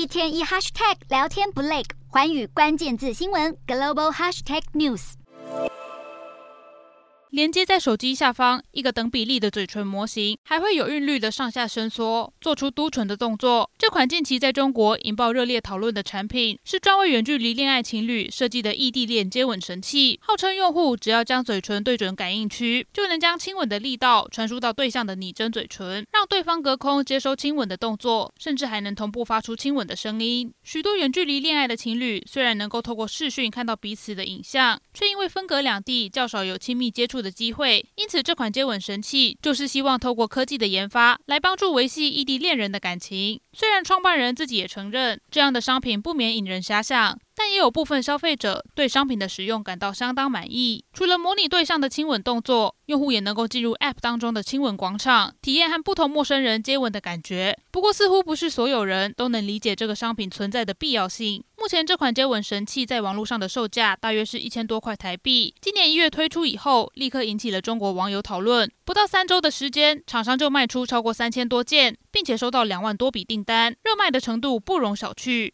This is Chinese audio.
一天一 hashtag 聊天不累，寰宇关键字新闻 global hashtag news。连接在手机下方一个等比例的嘴唇模型，还会有韵律的上下伸缩，做出嘟唇的动作。这款近期在中国引爆热烈讨论的产品，是专为远距离恋爱情侣设计的异地恋接吻神器。号称用户只要将嘴唇对准感应区，就能将亲吻的力道传输到对象的拟真嘴唇，让对方隔空接收亲吻的动作，甚至还能同步发出亲吻的声音。许多远距离恋爱的情侣虽然能够透过视讯看到彼此的影像，却因为分隔两地，较少有亲密接触的机会，因此这款接吻神器就是希望透过科技的研发来帮助维系异地恋人的感情。虽然创办人自己也承认，这样的商品不免引人遐想。但也有部分消费者对商品的使用感到相当满意。除了模拟对象的亲吻动作，用户也能够进入 App 当中的亲吻广场，体验和不同陌生人接吻的感觉。不过，似乎不是所有人都能理解这个商品存在的必要性。目前，这款接吻神器在网络上的售价大约是一千多块台币。今年一月推出以后，立刻引起了中国网友讨论。不到三周的时间，厂商就卖出超过三千多件，并且收到两万多笔订单，热卖的程度不容小觑。